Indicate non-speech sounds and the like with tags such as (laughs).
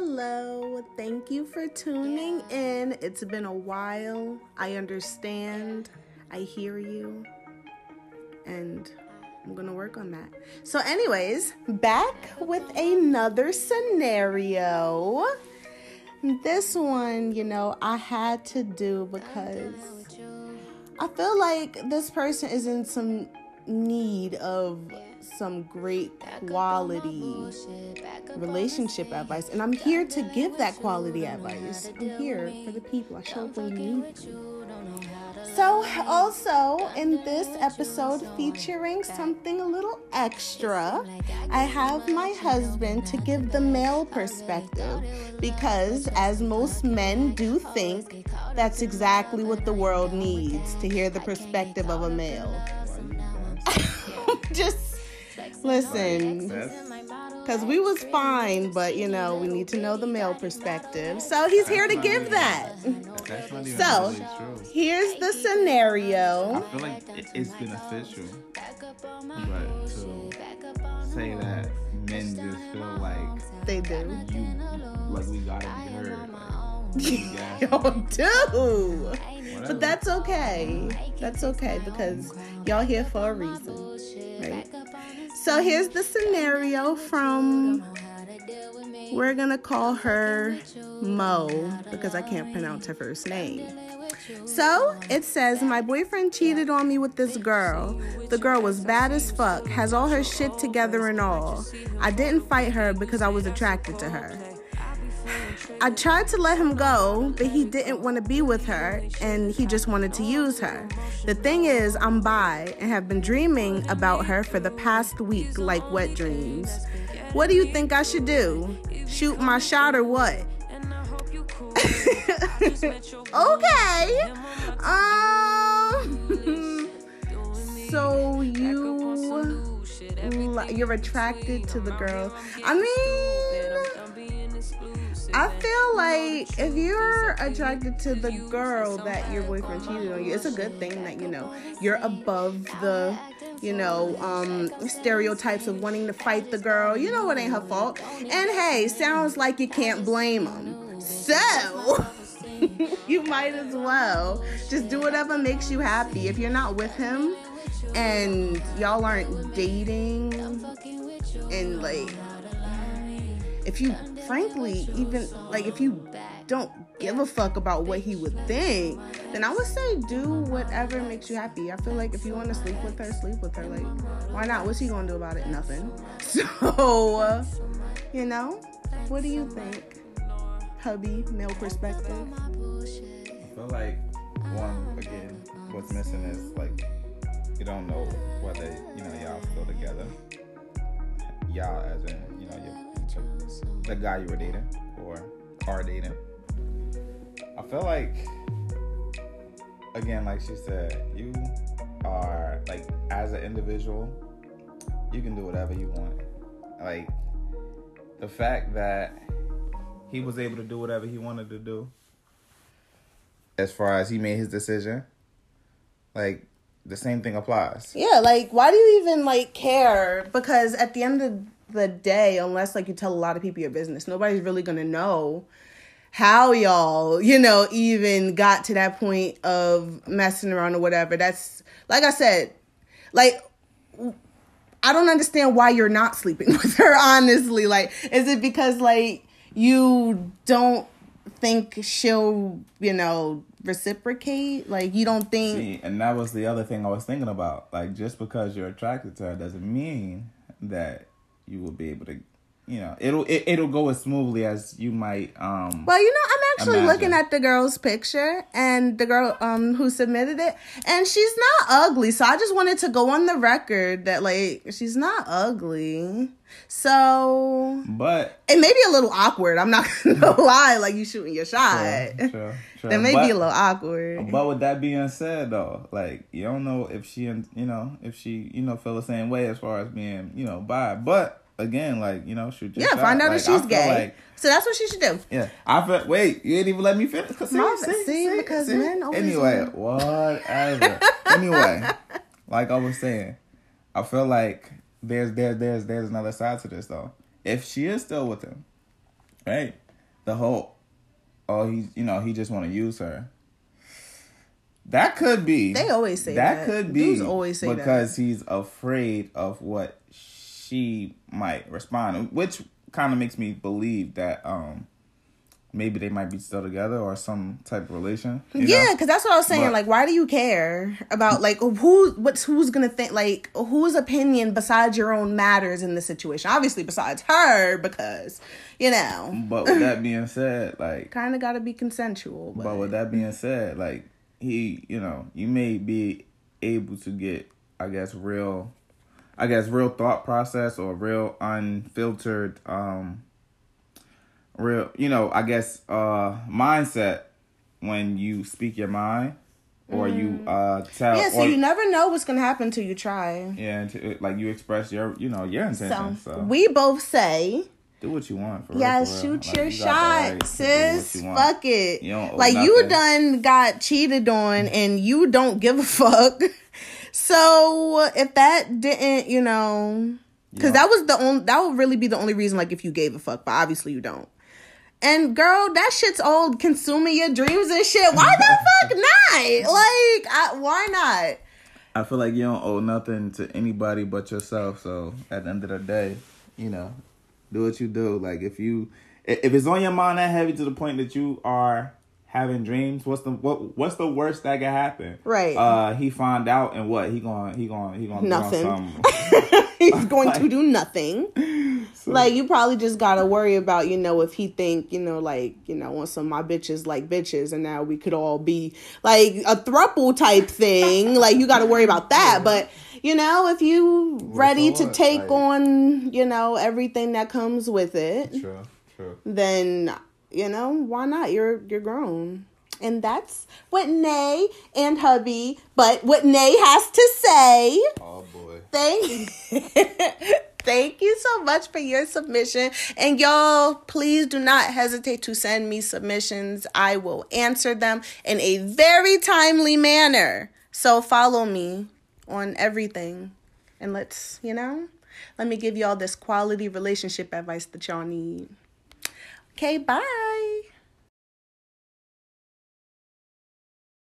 hello. Thank you for tuning in. It's been a while. I understand. I hear you. And I'm going to work on that. So, anyways, back with another scenario. This one, you know, I had to do because I feel like this person is in some need of some great quality relationship advice. And I'm here to give that quality advice. I'm here for the people. I show up when you need me. So, also in this episode featuring something a little extra, I have my husband to give the male perspective because, as most men do think, that's exactly what the world needs to hear the perspective of a male. (laughs) Just Listen, because we was fine, but you know we need to know the male perspective. So he's here to give that. So here's the scenario. I feel like it's beneficial, but to say that men just feel like they do, you like we gotta be heard. Like, (laughs) y'all do, Whatever. but that's okay. That's okay because y'all here for a reason, right? So here's the scenario from we're gonna call her Mo because I can't pronounce her first name. So it says, My boyfriend cheated on me with this girl. The girl was bad as fuck, has all her shit together and all. I didn't fight her because I was attracted to her. I tried to let him go, but he didn't want to be with her and he just wanted to use her. The thing is, I'm bi and have been dreaming about her for the past week like wet dreams. What do you think I should do? Shoot my shot or what? (laughs) okay. Um (laughs) so you you're attracted to the girl. I mean I feel like if you're attracted to the girl that your boyfriend cheated on you, it's a good thing that you know you're above the, you know, um, stereotypes of wanting to fight the girl. You know it ain't her fault. And hey, sounds like you can't blame him. So (laughs) you might as well just do whatever makes you happy. If you're not with him and y'all aren't dating and like if you frankly even like if you don't give a fuck about what he would think then i would say do whatever makes you happy. I feel like if you want to sleep with her sleep with her. Like why not? What's he gonna do about it? Nothing. (laughs) So uh, you know? What do you think? Hubby male perspective. I feel like one again what's missing is like you don't know whether you know y'all still together. Y'all as in you know you the guy you were dating or are dating. I feel like, again, like she said, you are like as an individual, you can do whatever you want. Like the fact that he was able to do whatever he wanted to do, as far as he made his decision, like the same thing applies. Yeah, like why do you even like care? Because at the end of the day, unless like you tell a lot of people your business, nobody's really gonna know how y'all, you know, even got to that point of messing around or whatever. That's like I said, like I don't understand why you're not sleeping (laughs) with her, honestly. Like, is it because like you don't think she'll, you know, reciprocate? Like you don't think See, and that was the other thing I was thinking about. Like just because you're attracted to her doesn't mean that you will be able to you know it'll it, it'll go as smoothly as you might um well you know i'm actually imagine. looking at the girl's picture and the girl um who submitted it and she's not ugly. So i just wanted to go on the record that like she's not ugly. So but it may be a little awkward. I'm not (laughs) gonna lie. Like you shooting your shot. Sure. (laughs) that may but, be a little awkward. but with that being said though like you don't know if she you know if she you know feel the same way as far as being you know bi. But again, like you know, shoot. Yeah, find out like, if she's gay. Like, so that's what she should do. Yeah, I feel. Wait, you didn't even let me finish. See, see, see, because see. men always. Anyway, whatever. (laughs) anyway, like I was saying, I feel like there's there's there's there's another side to this though. If she is still with him, right, the whole oh he's you know he just want to use her. That could be. They always say that. that could be Dudes always say because he's afraid of what she might respond, which kind of makes me believe that um maybe they might be still together or some type of relation. Yeah, because that's what I was saying. But- like, why do you care about like who? What's who's gonna think? Like, whose opinion besides your own matters in this situation? Obviously, besides her, because you know, But with that being said, like (laughs) kind of got to be consensual. But, But with that being said, like he, you know, you may be able to get, I guess, real, I guess, real thought process or real unfiltered, um, real, you know, I guess, uh, mindset when you speak your mind or you uh tell, yeah, so or, you never know what's gonna happen till you try. yeah, and to, like you express your, you know, your So intentions. So, we both say. do what you want. For Yeah, real, for real. shoot Like, your you got the right shot, sis. what you want. Fuck it. You like you done got cheated on and you don't give a fuck. (laughs) So if that didn't, you know, because Yeah. that was the only that would really be the only reason. Like if you gave a fuck, but obviously you don't. And girl, that shit's old, consuming your dreams and shit. Why the (laughs) fuck not? Like, I, why not? I feel like you don't owe nothing to anybody but yourself. So at the end of the day, you know, do what you do. Like if you if it's on your mind that heavy to the point that you are having dreams, what's the what what's the worst that could happen? Right. Uh he find out and what? He going he going he going Nothing. Some, (laughs) He's (laughs) going to do nothing. like you probably just gotta worry about you know if he think you know like you know want some of my bitches like bitches and now we could all be like a thruple type thing (laughs) like you gotta worry about that but you know if you ready to take Like- on you know everything that comes with it true, true. then you know why not you're you're grown and that's what Nay and hubby but what Nay has to say Oh boy. Thank (laughs) Thank you so much for your submission. And y'all, please do not hesitate to send me submissions. I will answer them in a very timely manner. So follow me on everything. And let's, you know, let me give y'all this quality relationship advice that y'all need. Okay, bye.